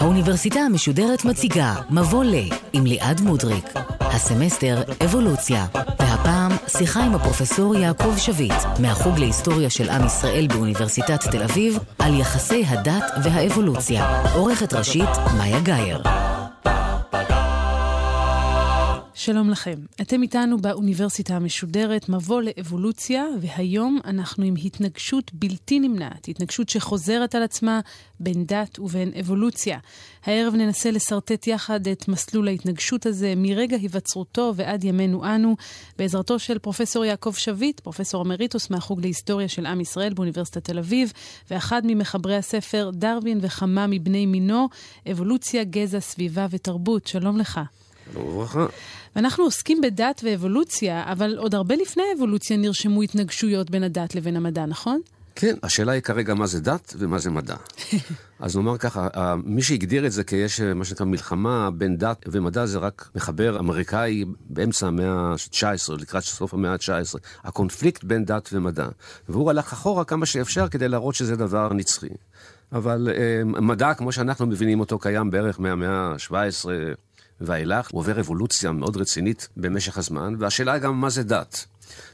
האוניברסיטה המשודרת מציגה מבוא ל עם ליעד מודריק. הסמסטר אבולוציה, והפעם שיחה עם הפרופסור יעקב שביט מהחוג להיסטוריה של עם ישראל באוניברסיטת תל אביב על יחסי הדת והאבולוציה. עורכת ראשית מאיה גאייר. שלום לכם. אתם איתנו באוניברסיטה המשודרת מבוא לאבולוציה, והיום אנחנו עם התנגשות בלתי נמנעת, התנגשות שחוזרת על עצמה בין דת ובין אבולוציה. הערב ננסה לשרטט יחד את מסלול ההתנגשות הזה מרגע היווצרותו ועד ימינו אנו, בעזרתו של פרופסור יעקב שביט, פרופסור אמריטוס מהחוג להיסטוריה של עם ישראל באוניברסיטת תל אביב, ואחד ממחברי הספר דרווין וכמה מבני מינו, אבולוציה, גזע, סביבה ותרבות. שלום לך. וברכה. ואנחנו עוסקים בדת ואבולוציה, אבל עוד הרבה לפני האבולוציה נרשמו התנגשויות בין הדת לבין המדע, נכון? כן, השאלה היא כרגע מה זה דת ומה זה מדע. אז נאמר ככה, מי שהגדיר את זה כיש מה שנקרא מלחמה בין דת ומדע זה רק מחבר אמריקאי באמצע המאה ה-19, לקראת סוף המאה ה-19. הקונפליקט בין דת ומדע. והוא הלך אחורה כמה שאפשר כדי להראות שזה דבר נצחי. אבל אה, מדע, כמו שאנחנו מבינים אותו, קיים בערך מהמאה ה-17. ואילך, הוא עובר אבולוציה מאוד רצינית במשך הזמן, והשאלה היא גם מה זה דת.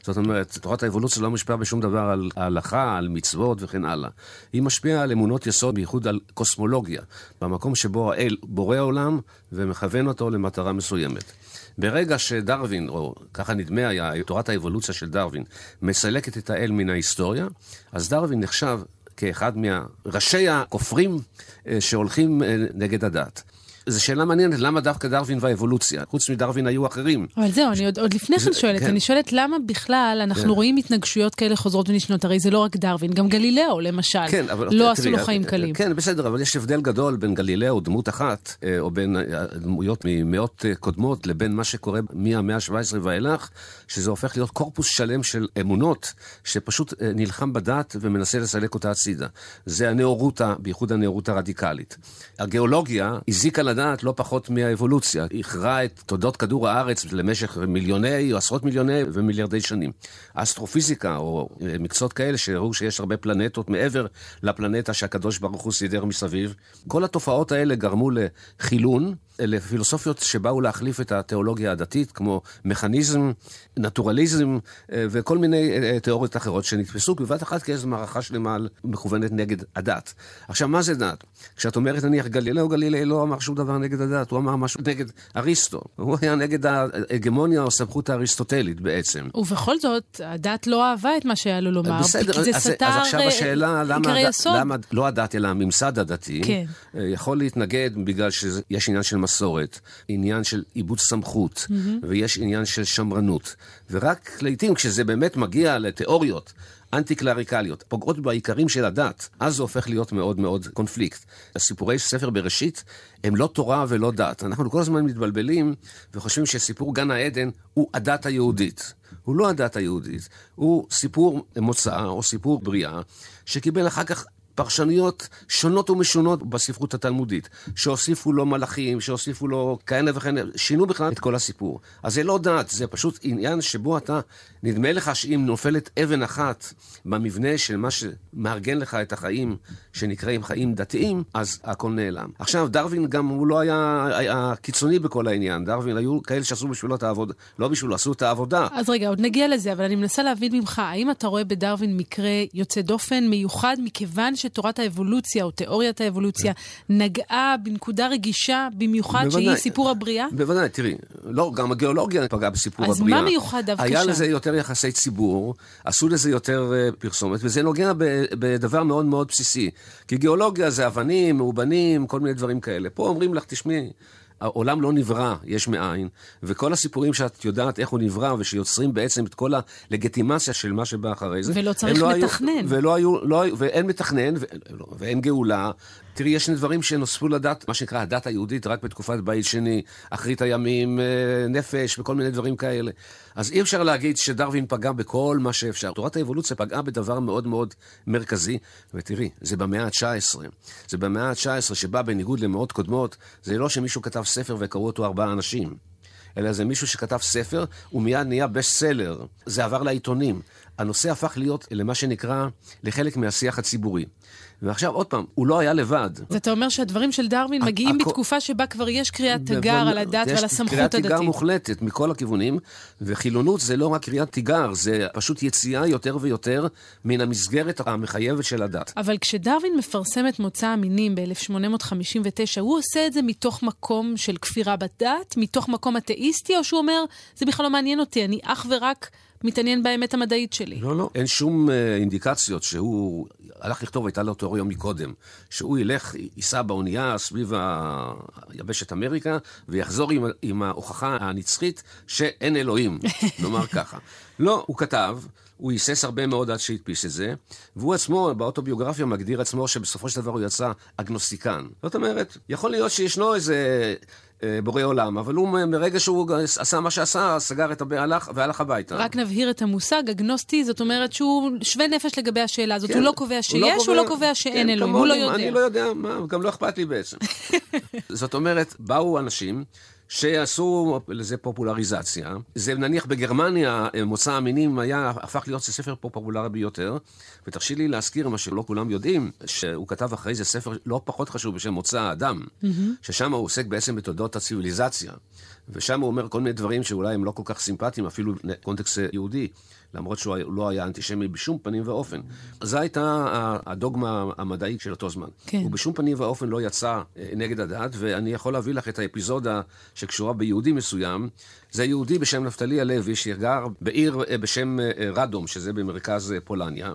זאת אומרת, תורת האבולוציה לא משפיעה בשום דבר על ההלכה, על מצוות וכן הלאה. היא משפיעה על אמונות יסוד, בייחוד על קוסמולוגיה, במקום שבו האל בורא עולם ומכוון אותו למטרה מסוימת. ברגע שדרווין, או ככה נדמה היה, תורת האבולוציה של דרווין, מסלקת את האל מן ההיסטוריה, אז דרווין נחשב כאחד מראשי הכופרים אה, שהולכים אה, נגד הדת. זו שאלה מעניינת, למה דווקא דרווין והאבולוציה? חוץ מדרווין היו אחרים. אבל זהו, אני עוד, עוד לפני כן שואלת, כן. אני שואלת למה בכלל אנחנו כן. רואים התנגשויות כאלה חוזרות ונשנות, הרי זה לא רק דרווין, גם גלילאו למשל, כן, אבל, לא תראי, עשו לו חיים קלים. כן, בסדר, אבל יש הבדל גדול בין גלילאו, דמות אחת, אה, או בין אה, דמויות ממאות אה, קודמות, לבין מה שקורה מהמאה ה-17 ואילך, שזה הופך להיות קורפוס שלם של אמונות, שפשוט נלחם בדת ומנסה לסלק אותה הצידה. זה הנאורותה, בייחוד הנאורות הרדיקלית. הגיאולוגיה הזיקה לדעת לא פחות מהאבולוציה. איחרה את תולדות כדור הארץ למשך מיליוני או עשרות מיליוני ומיליארדי שנים. אסטרופיזיקה או אה, מקצועות כאלה שהראו שיש הרבה פלנטות מעבר לפלנטה שהקדוש ברוך הוא סידר מסביב. כל התופעות האלה גרמו לחילון. אלה פילוסופיות שבאו להחליף את התיאולוגיה הדתית, כמו מכניזם, נטורליזם אה, וכל מיני אה, תיאוריות אחרות שנתפסו בבת אחת כאיזו מערכה שלמה מכוונת נגד הדת. עכשיו, מה זה דת? כשאת אומרת נניח גלילאו, גלילאו לא אמר שום דבר נגד הדת, הוא אמר משהו נגד אריסטו. הוא היה נגד ההגמוניה או הסמכות האריסטוטלית בעצם. ובכל זאת, הדת לא אהבה את מה שהיה לו לומר, בסדר, כי זה אז, סתר אז עכשיו השאלה, למה, למה לא הדת אלא הממסד הדתי, כן. אה, יכול להתנגד בגלל שיש עניין של מסורת, עניין של עיבוד סמכות, mm-hmm. ויש עניין של שמרנות. ורק לעיתים, כשזה באמת מגיע לתיאוריות אנטי-קלריקליות, פוגעות בעיקרים של הדת, אז זה הופך להיות מאוד מאוד קונפליקט. הסיפורי ספר בראשית הם לא תורה ולא דת. אנחנו כל הזמן מתבלבלים וחושבים שסיפור גן העדן הוא הדת היהודית. הוא לא הדת היהודית, הוא סיפור מוצא או סיפור בריאה, שקיבל אחר כך פרשנויות שונות ומשונות בספרות התלמודית, שהוסיפו לו מלאכים, שהוסיפו לו כהנה וכהנה, שינו בכלל את כל הסיפור. אז זה לא דת, זה פשוט עניין שבו אתה, נדמה לך שאם נופלת אבן אחת במבנה של מה שמארגן לך את החיים, שנקראים חיים דתיים, אז הכל נעלם. עכשיו, דרווין גם הוא לא היה, היה קיצוני בכל העניין. דרווין היו כאלה שעשו בשבילו את העבודה, לא בשבילו, עשו את העבודה. אז רגע, עוד נגיע לזה, אבל אני מנסה להבין ממך, האם אתה רואה בדרווין מקרה יוצא דופן מיוחד מכיוון שתורת האבולוציה או תיאוריית האבולוציה נגעה בנקודה רגישה במיוחד בוודאי, שהיא סיפור הבריאה? בוודאי, תראי, לא, גם הגיאולוגיה פגעה בסיפור אז הבריאה. אז מה מיוחד דווקא שם? היה לזה יותר יחסי ציבור, עשו לזה יותר uh, פרסומת, וזה נוגע בדבר מאוד מאוד בסיסי. כי גיאולוגיה זה אבנים, מאובנים, כל מיני דברים כאלה. פה אומרים לך, תשמעי, העולם לא נברא יש מאין, וכל הסיפורים שאת יודעת איך הוא נברא, ושיוצרים בעצם את כל הלגיטימציה של מה שבא אחרי זה. ולא צריך לא מתכנן. היו, ולא היו, לא, ואין מתכנן, ו, ואין גאולה, תראי, יש דברים שנוספו לדת, מה שנקרא הדת היהודית, רק בתקופת בית שני, אחרית הימים, אה, נפש וכל מיני דברים כאלה. אז אי אפשר להגיד שדרווין פגע בכל מה שאפשר. תורת האבולוציה פגעה בדבר מאוד מאוד מרכזי, ותראי, זה במאה ה-19. זה במאה ה-19 שבה בניגוד למאות קודמות, זה לא שמישהו כתב ספר וקראו אותו ארבעה אנשים. אלא זה מישהו שכתב ספר, ומיד נהיה בסט סלר. זה עבר לעיתונים. הנושא הפך להיות למה שנקרא, לחלק מהשיח הציבורי. ועכשיו, עוד פעם, הוא לא היה לבד. ואתה אומר שהדברים של דרווין מגיעים בתקופה שבה כבר יש קריאת תיגר על הדת ועל הסמכות הדתית. קריאת תיגר מוחלטת מכל הכיוונים, וחילונות זה לא רק קריאת תיגר, זה פשוט יציאה יותר ויותר מן המסגרת המחייבת של הדת. אבל כשדרווין מפרסם את מוצא המינים ב-1859, הוא עושה את זה מתוך מקום של כפירה בדת, מתוך מקום אתאיסטי, או שהוא אומר, זה בכלל לא מעניין אותי, אני אך ורק... מתעניין באמת המדעית שלי. לא, לא. אין שום אה, אינדיקציות שהוא הלך לכתוב, הייתה לו תיאוריה מקודם, שהוא ילך, ייסע באונייה סביב היבשת אמריקה, ויחזור עם, עם ההוכחה הנצחית שאין אלוהים, נאמר ככה. לא, הוא כתב, הוא היסס הרבה מאוד עד שהדפיס את זה, והוא עצמו, באוטוביוגרפיה, מגדיר עצמו שבסופו של דבר הוא יצא אגנוסטיקן. זאת אומרת, יכול להיות שישנו איזה בורא עולם, אבל הוא מרגע שהוא עשה מה שעשה, סגר את הפה והלך הביתה. רק נבהיר את המושג, אגנוסטי, זאת אומרת שהוא שווה נפש לגבי השאלה הזאת. כן, הוא לא קובע שיש, הוא לא קובע, הוא לא קובע שאין כן, אלוהים, הוא לא יודע. אני לא יודע, מה, גם לא אכפת לי בעצם. זאת אומרת, באו אנשים שעשו לזה פופולריזציה. זה נניח בגרמניה, מוצא המינים היה, הפך להיות ספר פופולרי ביותר, ותרשי לי להזכיר מה שלא כולם יודעים, שהוא כתב אחרי זה ספר לא פחות חשוב בשם מוצא האדם, mm-hmm. ששם הוא עוסק בעצם בתולדות הציוויליזציה, ושם הוא אומר כל מיני דברים שאולי הם לא כל כך סימפטיים, אפילו לקונטקסט יהודי. למרות שהוא לא היה אנטישמי בשום פנים ואופן. זו הייתה הדוגמה המדעית של אותו זמן. כן. הוא בשום פנים ואופן לא יצא אה, נגד הדת, ואני יכול להביא לך את האפיזודה שקשורה ביהודי מסוים. זה יהודי בשם נפתלי הלוי, שגר בעיר אה, בשם אה, רדום, שזה במרכז פולניה.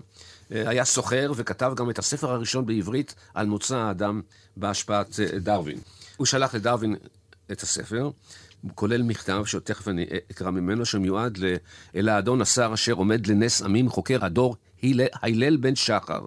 היה סוחר וכתב גם את הספר הראשון בעברית על מוצא האדם בהשפעת דרווין. הוא שלח לדרווין את הספר, כולל מכתב, שתכף אני אקרא ממנו, שמיועד אל האדון השר אשר עומד לנס עמים, חוקר הדור הלל בן שחר.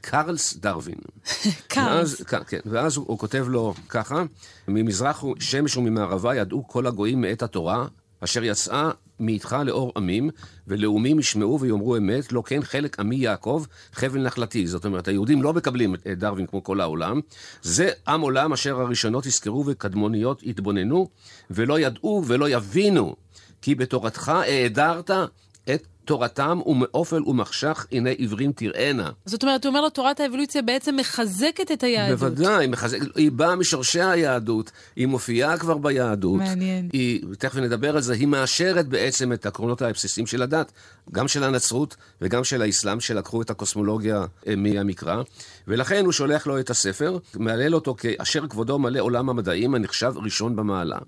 קרלס דרווין. קרלס. כן, כן, ואז הוא, הוא כותב לו ככה, ממזרח שמש וממערבה ידעו כל הגויים מאת התורה, אשר יצאה מאיתך לאור עמים, ולאומים ישמעו ויאמרו אמת, לא כן חלק עמי יעקב, חבל נחלתי. זאת אומרת, היהודים לא מקבלים את דרווין כמו כל העולם. זה עם עולם אשר הראשונות יזכרו וקדמוניות יתבוננו, ולא ידעו ולא יבינו, כי בתורתך העדרת את תורתם ומאופל ומחשך עיני עברים תראינה. זאת אומרת, הוא אומר לו, תורת האבולוציה בעצם מחזקת את היהדות. בוודאי, מחזק, היא באה משורשי היהדות, היא מופיעה כבר ביהדות. מעניין. היא, תכף נדבר על זה, היא מאשרת בעצם את העקרונות הבסיסיים של הדת, גם של הנצרות וגם של האסלאם, שלקחו את הקוסמולוגיה אה, מהמקרא, ולכן הוא שולח לו את הספר, מהלל אותו כאשר כבודו מלא עולם המדעים, הנחשב ראשון במעלה.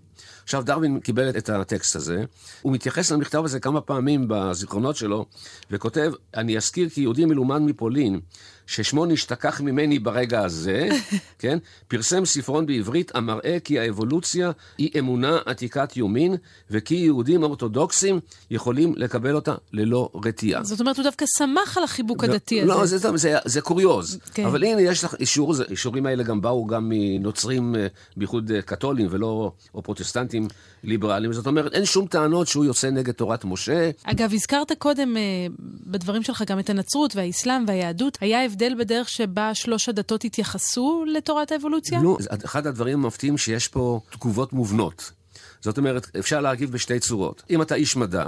עכשיו, דרווין קיבל את הטקסט הזה, הוא מתייחס למכתב הזה כמה פעמים בזיכרונות שלו, וכותב, אני אזכיר כי יהודי מלומד מפולין, ששמו נשתכח ממני ברגע הזה, כן? פרסם ספרון בעברית המראה כי האבולוציה היא אמונה עתיקת יומין, וכי יהודים אורתודוקסים יכולים לקבל אותה ללא רתיעה. זאת אומרת, הוא דווקא שמח על החיבוק ו... הדתי הזה. לא, זה, זה, זה, זה קוריוז. כן. אבל הנה, יש לך אישור, האישורים האלה גם באו גם מנוצרים, אה, בייחוד אה, קתולים ולא או פרוטסטנטים ליברליים. זאת אומרת, אין שום טענות שהוא יוצא נגד תורת משה. אגב, הזכרת קודם אה, בדברים שלך גם את הנצרות והאסלאם והיהדות. היה הבדל בדרך שבה שלוש הדתות התייחסו לתורת האבולוציה? לא, אחד הדברים המפתיעים שיש פה תגובות מובנות. זאת אומרת, אפשר להגיב בשתי צורות. אם אתה איש מדע,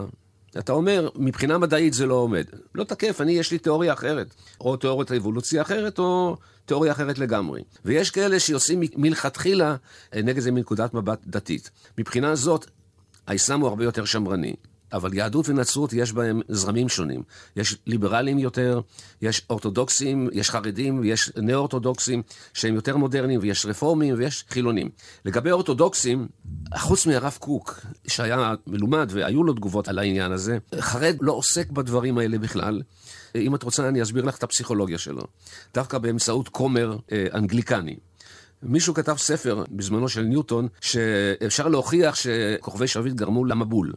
אתה אומר, מבחינה מדעית זה לא עומד. לא תקף, אני, יש לי תיאוריה אחרת. או תיאוריית האבולוציה אחרת, או תיאוריה אחרת לגמרי. ויש כאלה שיוצאים מלכתחילה נגד זה מנקודת מבט דתית. מבחינה זאת, האסלאם הוא הרבה יותר שמרני. אבל יהדות ונצרות יש בהם זרמים שונים. יש ליברלים יותר, יש אורתודוקסים, יש חרדים, יש נאו-אורתודוקסים שהם יותר מודרניים, ויש רפורמים ויש חילונים. לגבי אורתודוקסים, חוץ מהרב קוק, שהיה מלומד והיו לו תגובות על העניין הזה, חרד לא עוסק בדברים האלה בכלל. אם את רוצה, אני אסביר לך את הפסיכולוגיה שלו. דווקא באמצעות כומר אה, אנגליקני. מישהו כתב ספר בזמנו של ניוטון, שאפשר להוכיח שכוכבי שביט גרמו למבול.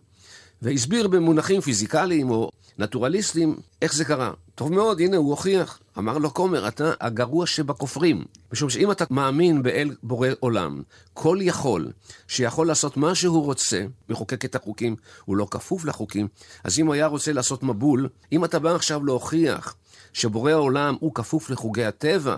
והסביר במונחים פיזיקליים או נטורליסטיים איך זה קרה. טוב מאוד, הנה הוא הוכיח. אמר לו כומר, אתה הגרוע שבכופרים. משום שאם אתה מאמין באל בורא עולם, כל יכול, שיכול לעשות מה שהוא רוצה, מחוקק את החוקים, הוא לא כפוף לחוקים, אז אם הוא היה רוצה לעשות מבול, אם אתה בא עכשיו להוכיח שבורא העולם הוא כפוף לחוגי הטבע,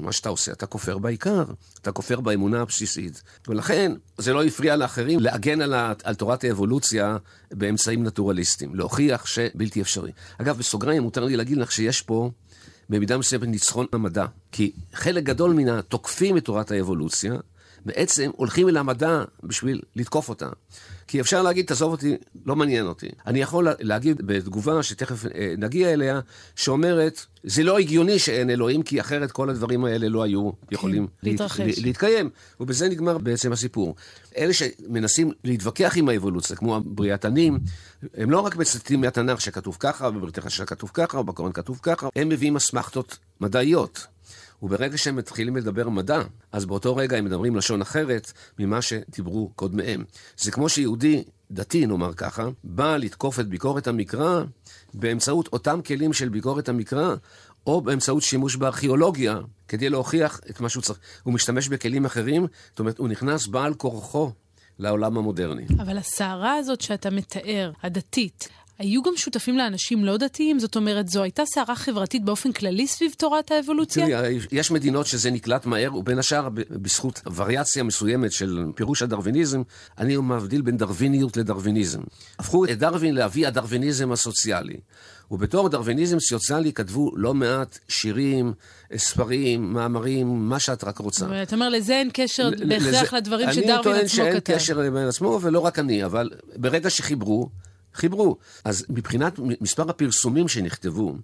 מה שאתה עושה, אתה כופר בעיקר, אתה כופר באמונה הבסיסית. ולכן, זה לא הפריע לאחרים להגן על, ה, על תורת האבולוציה באמצעים נטורליסטיים, להוכיח שבלתי אפשרי. אגב, בסוגריים, מותר לי להגיד לך שיש פה... במידה מסוימת ניצחון המדע. כי חלק גדול מן התוקפים את תורת האבולוציה, בעצם הולכים אל המדע בשביל לתקוף אותה. כי אפשר להגיד, תעזוב אותי, לא מעניין אותי. אני יכול להגיד בתגובה, שתכף אה, נגיע אליה, שאומרת, זה לא הגיוני שאין אלוהים, כי אחרת כל הדברים האלה לא היו יכולים כן, להתרחש. להתקיים. ובזה נגמר בעצם הסיפור. אלה שמנסים להתווכח עם האבולוציה, כמו הבריאתנים, הם לא רק מצטטים מהתנ"ך שכתוב ככה, בברית החדשה כתוב ככה, או בקורן כתוב ככה, הם מביאים אסמכתות מדעיות. וברגע שהם מתחילים לדבר מדע, אז באותו רגע הם מדברים לשון אחרת ממה שדיברו קודמיהם. זה כמו שיהודי דתי, נאמר ככה, בא לתקוף את ביקורת המקרא באמצעות אותם כלים של ביקורת המקרא, או באמצעות שימוש בארכיאולוגיה, כדי להוכיח את מה שהוא צריך. הוא משתמש בכלים אחרים, זאת אומרת, הוא נכנס בעל כורחו לעולם המודרני. אבל הסערה הזאת שאתה מתאר, הדתית, היו גם שותפים לאנשים לא דתיים? זאת אומרת, זו הייתה סערה חברתית באופן כללי סביב תורת האבולוציה? תראי, יש מדינות שזה נקלט מהר, ובין השאר בזכות וריאציה מסוימת של פירוש הדרוויניזם, אני מבדיל בין דרוויניות לדרוויניזם. הפכו את דרווין לאבי הדרוויניזם הסוציאלי. ובתור דרוויניזם סוציאלי כתבו לא מעט שירים, ספרים, מאמרים, מה שאת רק רוצה. אתה אומר, לזה אין קשר בהכרח לדברים שדרווין עצמו כתב. אני טוען שאין קשר בין עצמו, ולא רק אני, אבל ברגע שחיברו, חיברו. אז מבחינת מספר הפרסומים שנכתבו,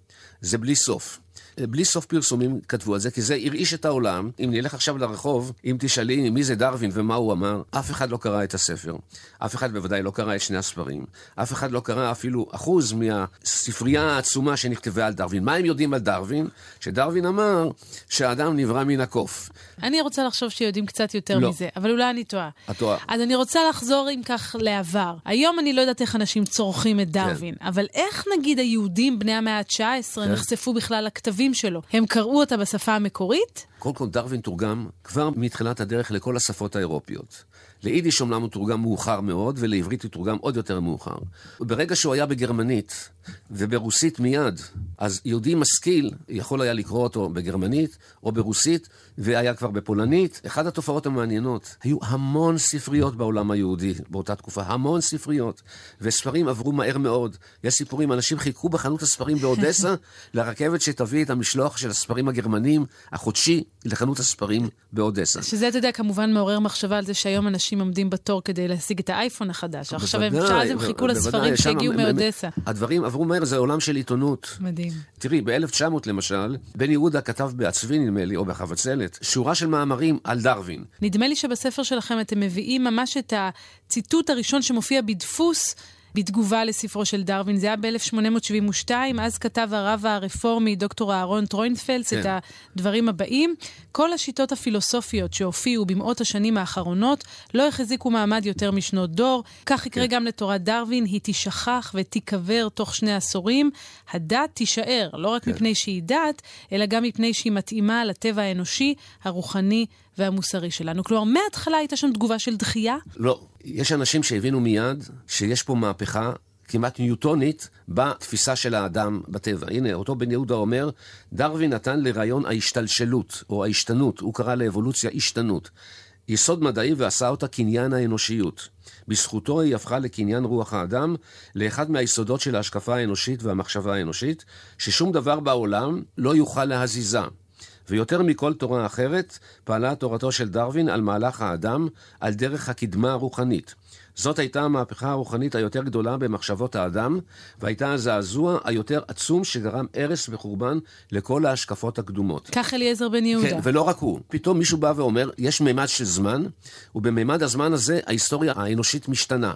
זה בלי סוף. בלי סוף פרסומים כתבו על זה, כי זה הרעיש את העולם. אם נלך עכשיו לרחוב, אם תשאלי מי זה דרווין ומה הוא אמר, אף אחד לא קרא את הספר. אף אחד בוודאי לא קרא את שני הספרים. אף אחד לא קרא אפילו אחוז מהספרייה העצומה שנכתבה על דרווין. מה הם יודעים על דרווין? שדרווין אמר שהאדם נברא מן הקוף. אני רוצה לחשוב שיודעים קצת יותר לא. מזה, אבל אולי אני טועה. את טועה. אז אני רוצה לחזור, אם כך, לעבר. היום אני לא יודעת איך אנשים צורכים את דרווין, כן. אבל איך נגיד היהודים בני המאה ה-19 כן. נחשפו בכלל לכתבים הכתבים שלו, הם קראו אותה בשפה המקורית? קודם כל, דרווין תורגם כבר מתחילת הדרך לכל השפות האירופיות. ליידיש אומנם הוא תורגם מאוחר מאוד, ולעברית הוא תורגם עוד יותר מאוחר. ברגע שהוא היה בגרמנית וברוסית מיד, אז יהודי משכיל יכול היה לקרוא אותו בגרמנית או ברוסית, והיה כבר בפולנית. אחת התופעות המעניינות, היו המון ספריות בעולם היהודי באותה תקופה, המון ספריות, וספרים עברו מהר מאוד. יש סיפורים, אנשים חיכו בחנות הספרים באודסה לרכבת שתביא את המשלוח של הספרים הגרמנים החודשי לחנות הספרים באודסה. שזה, אתה יודע, כמובן מעורר מחשבה על זה שהיום אנשים עומדים בתור כדי להשיג את האייפון החדש. עכשיו הם, שאז הם חיכו לספרים שהגיעו מאודסה. הדברים עברו מהר, זה עולם של עיתונות. מדהים. תראי, ב-1900 למשל, בן יהודה כתב בעצבי, נדמה לי, או בחבצלת, שורה של מאמרים על דרווין. נדמה לי שבספר שלכם אתם מביאים ממש את הציטוט הראשון שמופיע בדפוס. בתגובה לספרו של דרווין. זה היה ב-1872, אז כתב הרב הרפורמי דוקטור אהרון טרוינפלס כן. את הדברים הבאים: כל השיטות הפילוסופיות שהופיעו במאות השנים האחרונות לא החזיקו מעמד יותר משנות דור. כך יקרה כן. גם לתורת דרווין, היא תשכח ותיקבר תוך שני עשורים. הדת תישאר, לא רק כן. מפני שהיא דת, אלא גם מפני שהיא מתאימה לטבע האנושי, הרוחני והמוסרי שלנו. כלומר, מההתחלה הייתה שם תגובה של דחייה? לא. יש אנשים שהבינו מיד שיש פה מהפכה כמעט ניוטונית בתפיסה של האדם בטבע. הנה, אותו בן יהודה אומר, דרווין נתן לרעיון ההשתלשלות, או ההשתנות, הוא קרא לאבולוציה השתנות. יסוד מדעי ועשה אותה קניין האנושיות. בזכותו היא הפכה לקניין רוח האדם, לאחד מהיסודות של ההשקפה האנושית והמחשבה האנושית, ששום דבר בעולם לא יוכל להזיזה. ויותר מכל תורה אחרת, פעלה תורתו של דרווין על מהלך האדם, על דרך הקדמה הרוחנית. זאת הייתה המהפכה הרוחנית היותר גדולה במחשבות האדם, והייתה הזעזוע היותר עצום שגרם הרס וחורבן לכל ההשקפות הקדומות. כך אליעזר בן יהודה. כן, ולא רק הוא. פתאום מישהו בא ואומר, יש מימד של זמן, ובמימד הזמן הזה ההיסטוריה האנושית משתנה.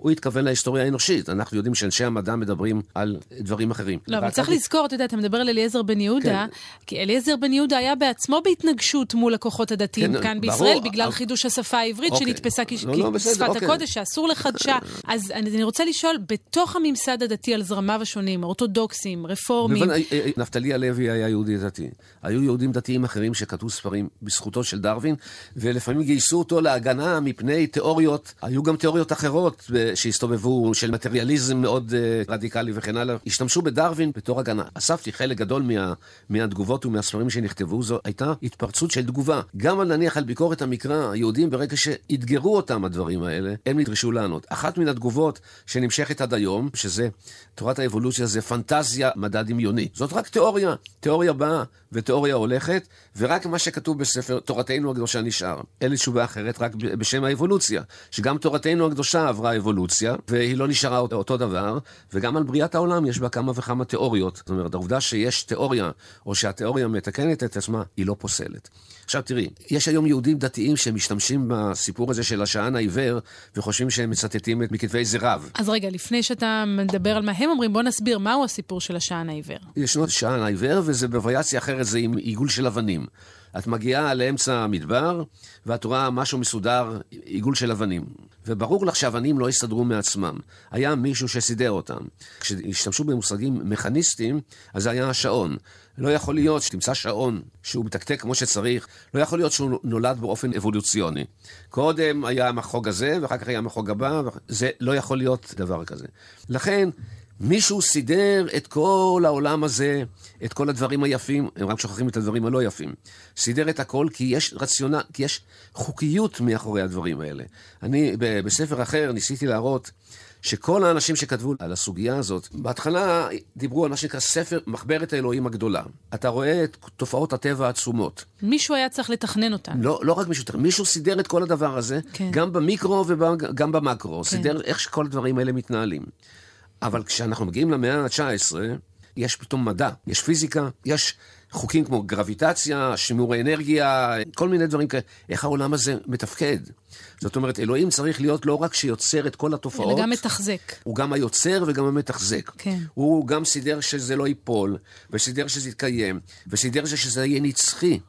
הוא התכוון להיסטוריה האנושית. אנחנו יודעים שאנשי המדע מדברים על דברים אחרים. לא, אבל צריך לזכור, אתה יודע, אתה מדבר על אליעזר בן יהודה, כן. כי אליעזר בן יהודה היה בעצמו בהתנגשות מול הכוחות הדתיים כן, כאן בישראל, בגלל אבל... חידוש השפה העברית אוקיי. שנתפסה לא, לא, כשפת אוקיי. הקודש, שאסור לחדשה. אז אני, אני רוצה לשאול, בתוך הממסד הדתי על זרמיו השונים, אורתודוקסים, רפורמים... אה, אה, נפתלי הלוי היה יהודי דתי. היו יהודים דתיים אחרים שכתבו ספרים בזכותו של דרווין, ולפעמים גייסו אותו להגנה מפני תיאוריות, היו גם תיאוריות אחרות. שהסתובבו, של מטריאליזם מאוד uh, רדיקלי וכן הלאה, השתמשו בדרווין בתור הגנה. אספתי חלק גדול מה, מהתגובות ומהספרים שנכתבו, זו הייתה התפרצות של תגובה. גם על נניח על ביקורת המקרא, היהודים ברגע שאתגרו אותם הדברים האלה, הם נדרשו לענות. אחת מן התגובות שנמשכת עד היום, שזה תורת האבולוציה, זה פנטזיה מדע דמיוני. זאת רק תיאוריה. תיאוריה באה ותיאוריה הולכת, ורק מה שכתוב בספר תורתנו הקדושה נשאר. אין לי תשובה אחרת, רק בשם האבולוציה. שגם תורתנו הקדושה עברה אבולוציה, והיא לא נשארה אותו דבר, וגם על בריאת העולם יש בה כמה וכמה תיאוריות. זאת אומרת, העובדה שיש תיאוריה, או שהתיאוריה מתקנת את עצמה, היא לא פוסלת. עכשיו תראי, יש היום יהודים דתיים שמשתמשים בסיפור הזה של השען העיוור, וחושבים שהם מצטטים את מכתבי איזה רב. אז רגע, לפני שאתה מדבר על מה הם אומרים, בוא נסביר מהו הסיפור של השען העיוור. ישנו שען העיוור, וזה בווריאציה אחרת, זה עם עיגול של אבנים. את מגיעה לאמצע המדבר, ואת רואה משהו מסודר, עיגול של אבנים. וברור לך שאבנים לא יסתדרו מעצמם. היה מישהו שסידר אותם. כשהשתמשו במושגים מכניסטיים, אז זה היה השעון. לא יכול להיות שתמצא שעון שהוא מתקתק כמו שצריך, לא יכול להיות שהוא נולד באופן אבולוציוני. קודם היה המחוג הזה, ואחר כך היה המחוג הבא, זה לא יכול להיות דבר כזה. לכן, מישהו סידר את כל העולם הזה, את כל הדברים היפים, הם רק שוכחים את הדברים הלא יפים. סידר את הכל כי יש רציונל, כי יש חוקיות מאחורי הדברים האלה. אני בספר אחר ניסיתי להראות שכל האנשים שכתבו על הסוגיה הזאת, בהתחלה דיברו על מה שנקרא ספר מחברת האלוהים הגדולה. אתה רואה את תופעות הטבע העצומות. מישהו היה צריך לתכנן אותן. לא, לא רק מישהו, מישהו סידר את כל הדבר הזה, כן. גם במיקרו וגם במקרו. כן. סידר איך שכל הדברים האלה מתנהלים. אבל כשאנחנו מגיעים למאה ה-19, יש פתאום מדע, יש פיזיקה, יש חוקים כמו גרביטציה, שימור האנרגיה, כל מיני דברים כאלה. איך העולם הזה מתפקד? זאת אומרת, אלוהים צריך להיות לא רק שיוצר את כל התופעות, אלא גם מתחזק. הוא גם היוצר וגם המתחזק. כן. הוא גם סידר שזה לא ייפול, וסידר שזה יתקיים, וסידר שזה יהיה נצחי,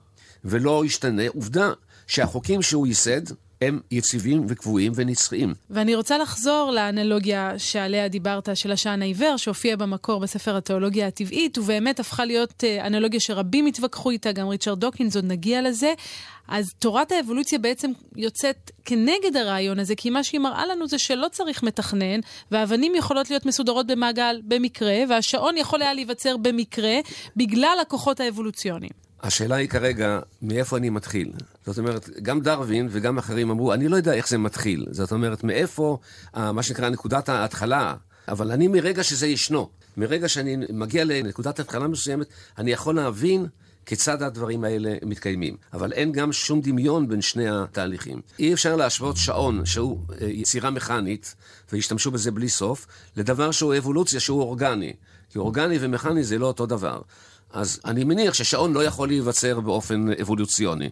ולא ישתנה. עובדה שהחוקים שהוא ייסד, הם יציבים וקבועים ונצחיים. ואני רוצה לחזור לאנלוגיה שעליה דיברת, של השען העיוור, שהופיע במקור בספר התיאולוגיה הטבעית, ובאמת הפכה להיות אה, אנלוגיה שרבים התווכחו איתה, גם ריצ'רד דוקינס, עוד נגיע לזה. אז תורת האבולוציה בעצם יוצאת כנגד הרעיון הזה, כי מה שהיא מראה לנו זה שלא צריך מתכנן, והאבנים יכולות להיות מסודרות במעגל במקרה, והשעון יכול היה להיווצר במקרה, בגלל הכוחות האבולוציוניים. השאלה היא כרגע, מאיפה אני מתחיל? זאת אומרת, גם דרווין וגם אחרים אמרו, אני לא יודע איך זה מתחיל. זאת אומרת, מאיפה, אה, מה שנקרא, נקודת ההתחלה. אבל אני מרגע שזה ישנו, מרגע שאני מגיע לנקודת התחלה מסוימת, אני יכול להבין כיצד הדברים האלה מתקיימים. אבל אין גם שום דמיון בין שני התהליכים. אי אפשר להשוות שעון, שהוא אה, יצירה מכנית, והשתמשו בזה בלי סוף, לדבר שהוא אבולוציה, שהוא אורגני. כי אורגני ומכני זה לא אותו דבר. אז אני מניח ששעון לא יכול להיווצר באופן אבולוציוני.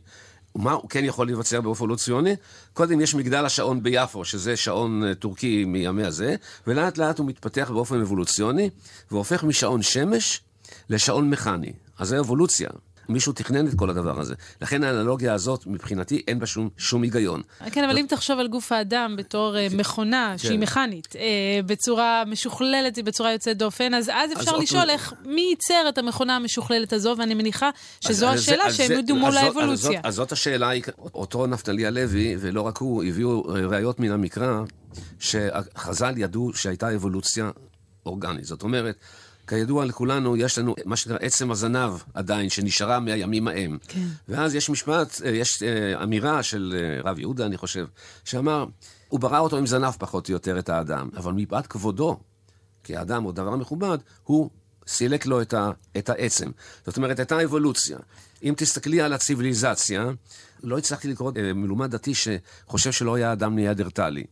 מה הוא כן יכול להיווצר באופן אבולוציוני? קודם יש מגדל השעון ביפו, שזה שעון אה, טורקי מימי הזה, ולאט לאט הוא מתפתח באופן אבולוציוני, והופך משעון שמש לשעון מכני. אז זה אבולוציה. מישהו תכנן את כל הדבר הזה. לכן האנלוגיה הזאת, מבחינתי, אין בה שום, שום היגיון. כן, אבל אם תחשוב על גוף האדם בתור uh, מכונה כן. שהיא מכנית, uh, בצורה משוכללת, בצורה יוצאת דופן, אז אז אפשר אז לשאול איך, מי ייצר את המכונה המשוכללת הזו, ואני מניחה שזו אז, השאלה, שהם ידעו מול האבולוציה. אז זאת השאלה, אותו נפתלי הלוי, ולא רק הוא, הביאו ראיות מן המקרא, שחז"ל ידעו שהייתה אבולוציה אורגנית. זאת אומרת, כידוע לכולנו, יש לנו מה שנקרא עצם הזנב עדיין, שנשארה מהימים ההם. כן. ואז יש משפט, אה, יש אה, אמירה של אה, רב יהודה, אני חושב, שאמר, הוא ברא אותו עם זנב פחות או יותר, את האדם, אבל מפאת כבודו, כי האדם הוא דבר מכובד, הוא סילק לו את, ה, את העצם. זאת אומרת, הייתה אבולוציה. אם תסתכלי על הציוויליזציה, לא הצלחתי לקרוא אה, מלומד דתי שחושב שלא היה אדם ניאדרטלי.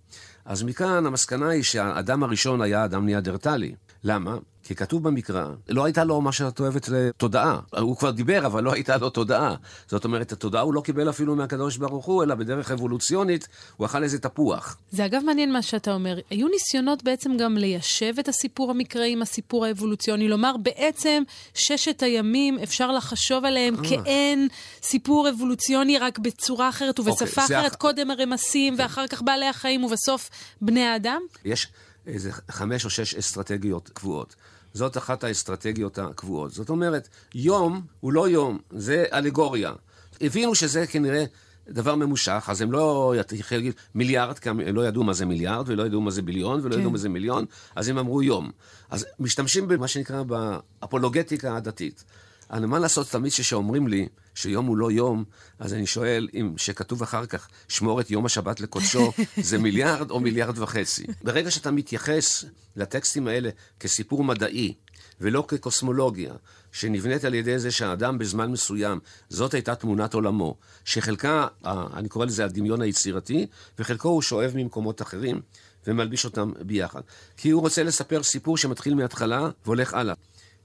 אז מכאן המסקנה היא שהאדם הראשון היה אדם ניאדרטלי. למה? כי כתוב במקרא, לא הייתה לו מה שאת אוהבת תודעה. הוא כבר דיבר, אבל לא הייתה לו תודעה. זאת אומרת, התודעה הוא לא קיבל אפילו מהקדוש ברוך הוא, אלא בדרך אבולוציונית, הוא אכל איזה תפוח. זה אגב מעניין מה שאתה אומר. היו ניסיונות בעצם גם ליישב את הסיפור המקראי עם הסיפור האבולוציוני. לומר, בעצם ששת הימים, אפשר לחשוב עליהם אה. כאין סיפור אבולוציוני, רק בצורה אחרת ובשפה אוקיי, אחרת. קודם הרמסים, ואחר כך בעלי החיים, ובסוף בני האדם? יש איזה חמש או שש אסטרטגיות קבועות. זאת אחת האסטרטגיות הקבועות. זאת אומרת, יום הוא לא יום, זה אלגוריה. הבינו שזה כנראה דבר ממושך, אז הם לא יתחילו להגיד מיליארד, כי הם לא ידעו מה זה מיליארד, ולא ידעו מה זה ביליון, ולא כן. ידעו מה זה מיליון, אז הם אמרו יום. אז משתמשים במה שנקרא באפולוגטיקה הדתית. אבל מה לעשות, תמיד כשאומרים לי שיום הוא לא יום, אז אני שואל אם שכתוב אחר כך, שמור את יום השבת לקודשו, זה מיליארד או מיליארד וחצי. ברגע שאתה מתייחס לטקסטים האלה כסיפור מדעי, ולא כקוסמולוגיה, שנבנית על ידי זה שהאדם בזמן מסוים, זאת הייתה תמונת עולמו, שחלקה, אני קורא לזה הדמיון היצירתי, וחלקו הוא שואב ממקומות אחרים ומלביש אותם ביחד. כי הוא רוצה לספר סיפור שמתחיל מההתחלה והולך הלאה.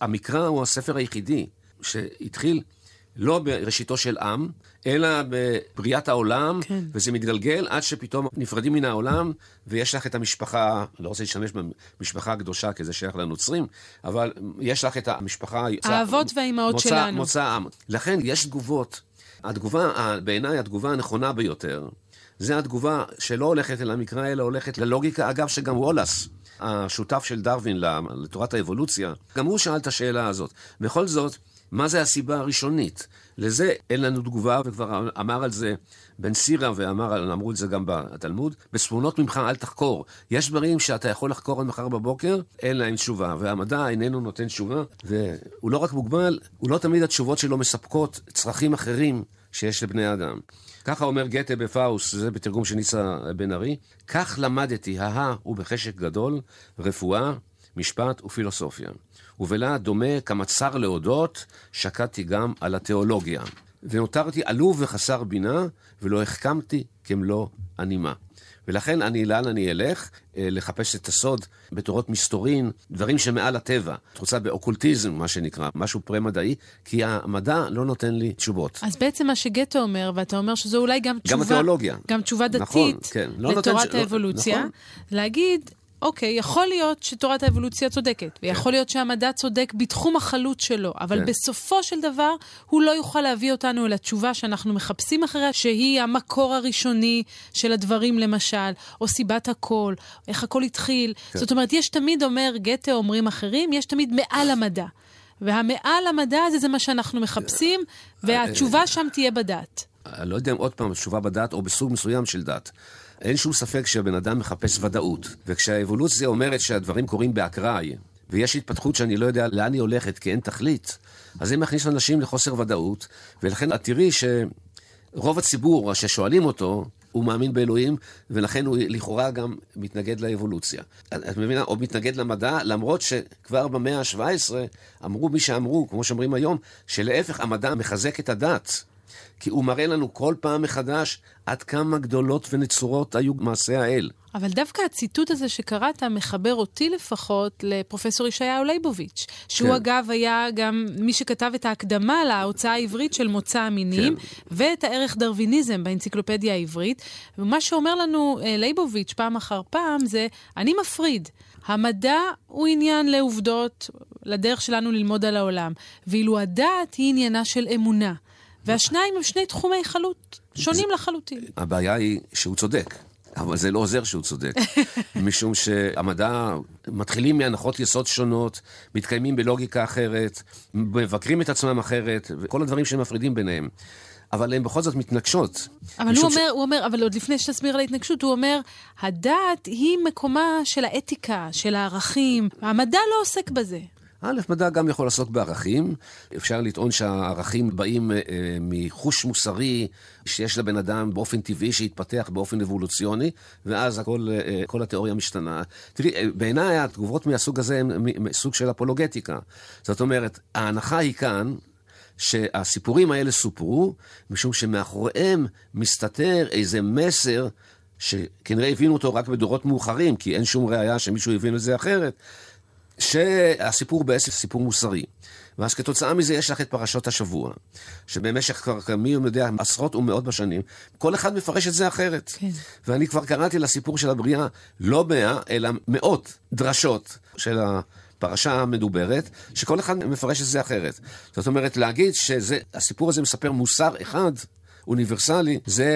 המקרא הוא הספר היחידי שהתחיל לא בראשיתו של עם, אלא בבריאת העולם, כן. וזה מתגלגל עד שפתאום נפרדים מן העולם, ויש לך את המשפחה, לא רוצה להשתמש במשפחה הקדושה, כי זה שייך לנוצרים, אבל יש לך את המשפחה... האבות והאימהות שלנו. מוצא עם. לכן יש תגובות. התגובה, בעיניי התגובה הנכונה ביותר, זה התגובה שלא הולכת אל המקרא, אלא הולכת ללוגיקה, אגב, שגם וולאס, השותף של דרווין לתורת האבולוציה, גם הוא שאל את השאלה הזאת. בכל זאת, מה זה הסיבה הראשונית? לזה אין לנו תגובה, וכבר אמר על זה בן סירה, ואמרו את זה גם בתלמוד, בצפונות ממך אל תחקור. יש דברים שאתה יכול לחקור עד מחר בבוקר, אין להם תשובה, והמדע איננו נותן תשובה, והוא לא רק מוגבל, הוא לא תמיד התשובות שלו מספקות צרכים אחרים שיש לבני אדם. ככה אומר גתה בפאוס, זה בתרגום של ניסה בן ארי, כך למדתי, הא ובחשק גדול, רפואה, משפט ופילוסופיה. ובלה דומה כמצר להודות, שקדתי גם על התיאולוגיה. ונותרתי עלוב וחסר בינה, ולא החכמתי כמלוא הנימה. ולכן אני, לאן אני אלך? אה, לחפש את הסוד בתורות מסתורין, דברים שמעל הטבע. את רוצה באוקולטיזם, מה שנקרא, משהו פרה-מדעי, כי המדע לא נותן לי תשובות. אז בעצם מה שגטו אומר, ואתה אומר שזו אולי גם תשובה... גם התיאולוגיה. גם תשובה דתית נכון, כן. לא לתורת האבולוציה. נכון. להגיד, אוקיי, יכול להיות שתורת האבולוציה צודקת, ויכול כן. להיות שהמדע צודק בתחום החלוט שלו, אבל כן. בסופו של דבר הוא לא יוכל להביא אותנו אל התשובה שאנחנו מחפשים אחריה, שהיא המקור הראשוני של הדברים למשל, או סיבת הכל, איך הכל התחיל. כן. זאת אומרת, יש תמיד, אומר גתה, אומרים אחרים, יש תמיד מעל המדע. והמעל המדע הזה זה מה שאנחנו מחפשים, והתשובה שם תהיה בדת. אני לא יודע אם עוד פעם תשובה בדת או בסוג מסוים של דת. אין שום ספק שהבן אדם מחפש ודאות. וכשהאבולוציה אומרת שהדברים קורים באקראי, ויש התפתחות שאני לא יודע לאן היא הולכת כי אין תכלית, אז זה מכניס אנשים לחוסר ודאות, ולכן את תראי שרוב הציבור ששואלים אותו, הוא מאמין באלוהים, ולכן הוא לכאורה גם מתנגד לאבולוציה. את מבינה? או מתנגד למדע, למרות שכבר במאה ה-17 אמרו מי שאמרו, כמו שאומרים היום, שלהפך, המדע מחזק את הדת. כי הוא מראה לנו כל פעם מחדש עד כמה גדולות ונצורות היו מעשי האל. אבל דווקא הציטוט הזה שקראת מחבר אותי לפחות לפרופסור ישעיהו ליבוביץ', שהוא כן. אגב היה גם מי שכתב את ההקדמה להוצאה העברית של מוצא המינים, כן. ואת הערך דרוויניזם באנציקלופדיה העברית. ומה שאומר לנו אה, ליבוביץ' פעם אחר פעם זה, אני מפריד. המדע הוא עניין לעובדות, לדרך שלנו ללמוד על העולם, ואילו הדת היא עניינה של אמונה. והשניים הם שני תחומי חלוט, שונים זה, לחלוטין. הבעיה היא שהוא צודק. אבל זה לא עוזר שהוא צודק, משום שהמדע, מתחילים מהנחות יסוד שונות, מתקיימים בלוגיקה אחרת, מבקרים את עצמם אחרת, וכל הדברים שמפרידים ביניהם. אבל הן בכל זאת מתנגשות. אבל הוא אומר, ש... הוא אומר, אבל עוד לפני שתסביר על ההתנגשות, הוא אומר, הדת היא מקומה של האתיקה, של הערכים, המדע לא עוסק בזה. א', מדע גם יכול לעסוק בערכים. אפשר לטעון שהערכים באים אה, מחוש מוסרי שיש לבן אדם באופן טבעי שהתפתח באופן אבולוציוני, ואז הכל, אה, כל התיאוריה משתנה. תראי, אה, בעיניי התגובות מהסוג הזה הן סוג של אפולוגטיקה. זאת אומרת, ההנחה היא כאן, שהסיפורים האלה סופרו, משום שמאחוריהם מסתתר איזה מסר שכנראה הבינו אותו רק בדורות מאוחרים, כי אין שום ראייה שמישהו הבין את זה אחרת, שהסיפור בעצם סיפור מוסרי. ואז כתוצאה מזה יש לך את פרשות השבוע, שבמשך כבר מי יודע עשרות ומאות בשנים, כל אחד מפרש את זה אחרת. כן. ואני כבר קראתי לסיפור של הבריאה לא מאה, אלא מאות דרשות של הפרשה המדוברת, שכל אחד מפרש את זה אחרת. זאת אומרת, להגיד שהסיפור הזה מספר מוסר אחד, אוניברסלי, זה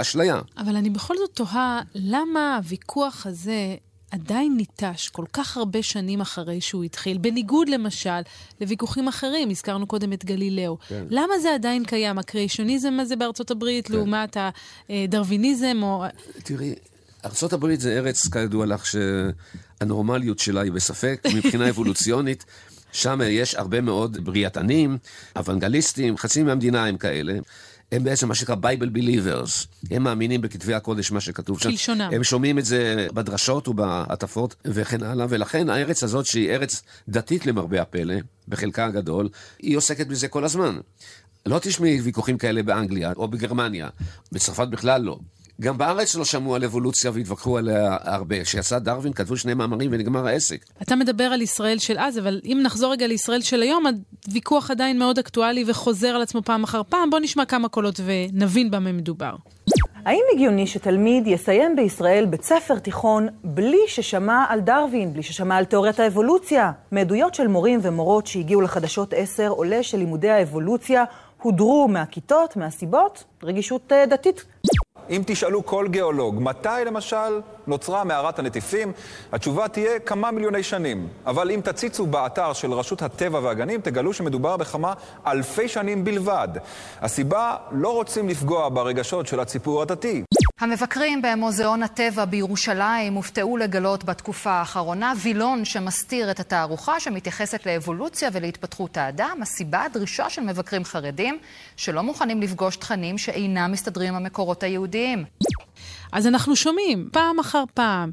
אשליה. אבל אני בכל זאת תוהה, למה הוויכוח הזה עדיין ניטש כל כך הרבה שנים אחרי שהוא התחיל, בניגוד למשל לוויכוחים אחרים, הזכרנו קודם את גלילאו. כן. למה זה עדיין קיים, הקריאיישוניזם הזה בארצות הברית, כן. לעומת הדרוויניזם או... תראי, ארצות הברית זה ארץ, כידוע לך, שהנורמליות שלה היא בספק מבחינה אבולוציונית. שם יש הרבה מאוד בריאתנים, אוונגליסטים, חצי מהמדינה הם כאלה. הם בעצם מה שנקרא Bible Believers. הם מאמינים בכתבי הקודש, מה שכתוב שם. כלשונם. הם שומעים את זה בדרשות ובהטפות וכן הלאה, ולכן הארץ הזאת, שהיא ארץ דתית למרבה הפלא, בחלקה הגדול, היא עוסקת בזה כל הזמן. לא תשמעי ויכוחים כאלה באנגליה או בגרמניה, בצרפת בכלל לא. גם בארץ לא שמעו על אבולוציה והתווכחו עליה הרבה. כשיצא דרווין כתבו שני מאמרים ונגמר העסק. אתה מדבר על ישראל של אז, אבל אם נחזור רגע לישראל של היום, הוויכוח עדיין מאוד אקטואלי וחוזר על עצמו פעם אחר פעם. בוא נשמע כמה קולות ונבין במה מדובר. האם הגיוני שתלמיד יסיים בישראל בית ספר תיכון בלי ששמע על דרווין, בלי ששמע על תיאוריית האבולוציה? מעדויות של מורים ומורות שהגיעו לחדשות 10 עולה שלימודי האבולוציה הודרו מהכיתות, מהסיבות רגישות אה, דתית. אם תשאלו כל גיאולוג, מתי למשל נוצרה מערת הנטיפים, התשובה תהיה כמה מיליוני שנים. אבל אם תציצו באתר של רשות הטבע והגנים, תגלו שמדובר בכמה אלפי שנים בלבד. הסיבה, לא רוצים לפגוע ברגשות של הציבור הדתי. המבקרים במוזיאון הטבע בירושלים הופתעו לגלות בתקופה האחרונה וילון שמסתיר את התערוכה שמתייחסת לאבולוציה ולהתפתחות האדם. הסיבה, דרישה של מבקרים חרדים שלא מוכנים לפגוש תכנים שאינם מסתדרים עם המקורות היהודיים. אז אנחנו שומעים פעם אחר פעם.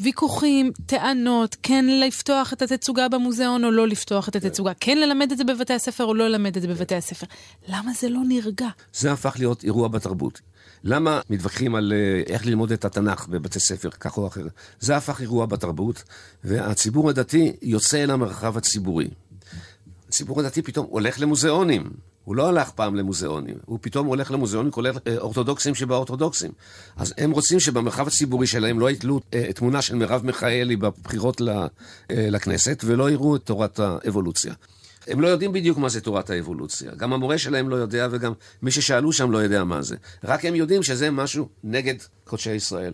ויכוחים, טענות, כן לפתוח את התצוגה במוזיאון או לא לפתוח את התצוגה, כן ללמד את זה בבתי הספר או לא ללמד את זה בבתי הספר. למה זה לא נרגע? זה הפך להיות אירוע בתרבות. למה מתווכחים על אה, איך ללמוד את התנ"ך בבתי ספר, כך או אחר? זה הפך אירוע בתרבות, והציבור הדתי יוצא אל המרחב הציבורי. הציבור הדתי פתאום הולך למוזיאונים. הוא לא הלך פעם למוזיאונים, הוא פתאום הולך למוזיאונים, כולל אה, אורתודוקסים שבאורתודוקסים. אז הם רוצים שבמרחב הציבורי שלהם לא יתלו אה, תמונה של מרב מיכאלי בבחירות לכנסת, ולא יראו את תורת האבולוציה. הם לא יודעים בדיוק מה זה תורת האבולוציה. גם המורה שלהם לא יודע, וגם מי ששאלו שם לא יודע מה זה. רק הם יודעים שזה משהו נגד קודשי ישראל.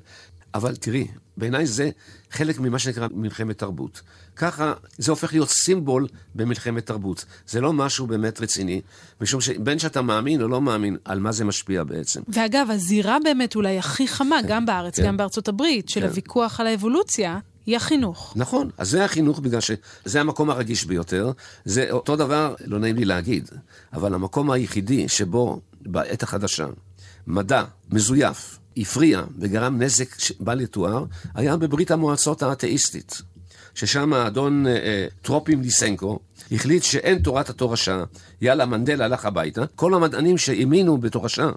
אבל תראי, בעיניי זה חלק ממה שנקרא מלחמת תרבות. ככה זה הופך להיות סימבול במלחמת תרבות. זה לא משהו באמת רציני, משום שבין שאתה מאמין או לא מאמין, על מה זה משפיע בעצם. ואגב, הזירה באמת אולי הכי חמה, כן. גם בארץ, כן. גם בארצות הברית, של כן. הוויכוח על האבולוציה, היא החינוך. נכון, אז זה החינוך בגלל שזה המקום הרגיש ביותר. זה אותו דבר, לא נעים לי להגיד, אבל המקום היחידי שבו בעת החדשה מדע מזויף הפריע וגרם נזק בל יתואר, היה בברית המועצות האתאיסטית. ששם האדון אה, אה, טרופים ליסנקו החליט שאין תורת התורשה, יאללה, מנדל הלך הביתה. כל המדענים שהאמינו בתורשה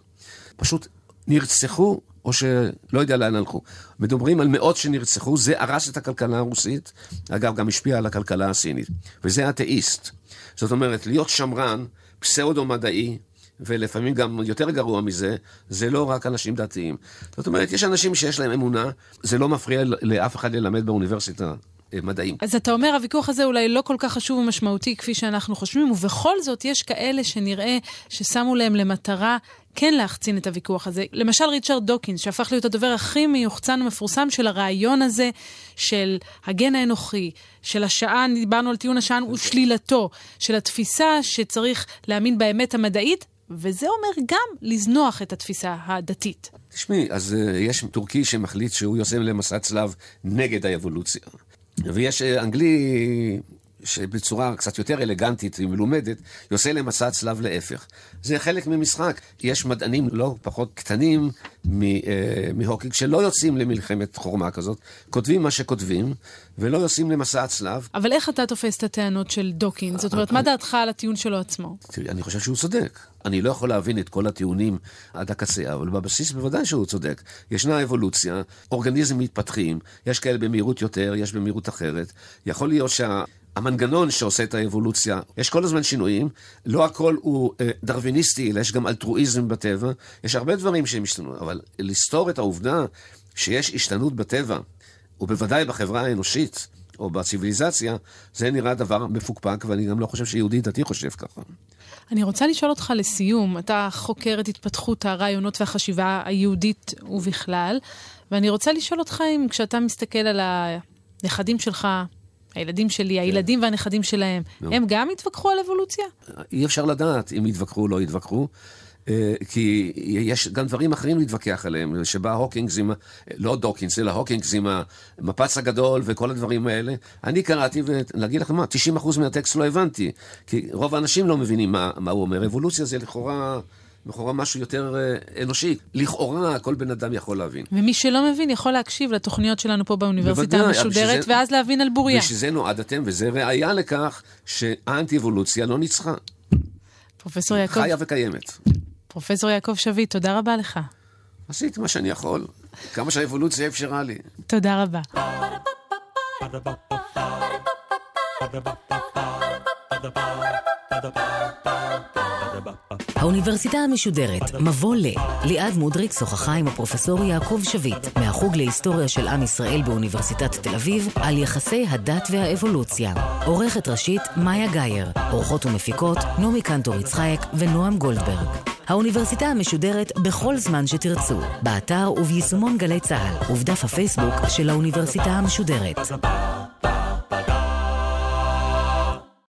פשוט נרצחו או שלא יודע לאן הלכו. מדברים על מאות שנרצחו, זה הרס את הכלכלה הרוסית, אגב, גם השפיע על הכלכלה הסינית, וזה אתאיסט. זאת אומרת, להיות שמרן, פסאודו-מדעי, ולפעמים גם יותר גרוע מזה, זה לא רק אנשים דתיים. זאת אומרת, יש אנשים שיש להם אמונה, זה לא מפריע לאף אחד ללמד באוניברסיטה מדעים. אז אתה אומר, הוויכוח הזה אולי לא כל כך חשוב ומשמעותי כפי שאנחנו חושבים, ובכל זאת יש כאלה שנראה ששמו להם למטרה כן להחצין את הוויכוח הזה. למשל ריצ'רד דוקינס, שהפך להיות הדובר הכי מיוחצן ומפורסם של הרעיון הזה של הגן האנוכי, של השעה, דיברנו על טיעון השעה ושלילתו, של התפיסה שצריך להאמין באמת המדעית, וזה אומר גם לזנוח את התפיסה הדתית. תשמעי, אז uh, יש טורקי שמחליט שהוא יוצא למסע צלב נגד האבולוציה. ויש אה, אנגלי שבצורה קצת יותר אלגנטית ומלומדת, יוצא למסע צלב להפך. זה חלק ממשחק. יש מדענים לא פחות קטנים אה, מהוקינג שלא יוצאים למלחמת חורמה כזאת, כותבים מה שכותבים, ולא יוצאים למסע הצלב. אבל איך אתה תופס את הטענות של דוקינס? זאת אומרת, מה דעתך על הטיעון שלו עצמו? תראי, אני חושב שהוא צודק. אני לא יכול להבין את כל הטיעונים עד הקצה, אבל בבסיס בוודאי שהוא צודק. ישנה אבולוציה, אורגניזם מתפתחים, יש כאלה במהירות יותר, יש במהירות אחרת. יכול להיות שה... המנגנון שעושה את האבולוציה, יש כל הזמן שינויים, לא הכל הוא אה, דרוויניסטי, אלא יש גם אלטרואיזם בטבע, יש הרבה דברים שהם השתנו, אבל לסתור את העובדה שיש השתנות בטבע, ובוודאי בחברה האנושית, או בציוויליזציה, זה נראה דבר מפוקפק, ואני גם לא חושב שיהודי דתי חושב ככה. אני רוצה לשאול אותך לסיום, אתה חוקר את התפתחות הרעיונות והחשיבה היהודית ובכלל, ואני רוצה לשאול אותך אם כשאתה מסתכל על הנכדים שלך, הילדים שלי, הילדים כן. והנכדים שלהם, הם גם יתווכחו על אבולוציה? אי אפשר לדעת אם יתווכחו או לא יתווכחו. אה, כי יש גם דברים אחרים להתווכח עליהם, שבא הוקינג עם, לא דוקינס, אלא הוקינג עם המפץ הגדול וכל הדברים האלה. אני קראתי, ולהגיד לכם מה, 90% מהטקסט לא הבנתי, כי רוב האנשים לא מבינים מה, מה הוא אומר. אבולוציה זה לכאורה... לכאורה משהו יותר אה, אנושי. לכאורה כל בן אדם יכול להבין. ומי שלא מבין יכול להקשיב לתוכניות שלנו פה באוניברסיטה המשודרת, בשזה, ואז להבין על בוריה. בשביל זה נועדתם, וזה ראיה לכך שהאנטי-אבולוציה לא ניצחה. פרופסור יעקב... חיה וקיימת. פרופסור יעקב שביט, תודה רבה לך. עשיתי מה שאני יכול, כמה שהאבולוציה אפשרה לי. תודה רבה. האוניברסיטה המשודרת, מבוא ל. ליעד מודריק שוחחה עם הפרופסור יעקב שביט, מהחוג להיסטוריה של עם ישראל באוניברסיטת תל אביב, על יחסי הדת והאבולוציה. עורכת ראשית, מאיה גאייר. עורכות ומפיקות, נעמי קנטור יצחייק ונועם גולדברג. האוניברסיטה המשודרת בכל זמן שתרצו, באתר וביישומון גלי צה"ל, ובדף הפייסבוק של האוניברסיטה המשודרת.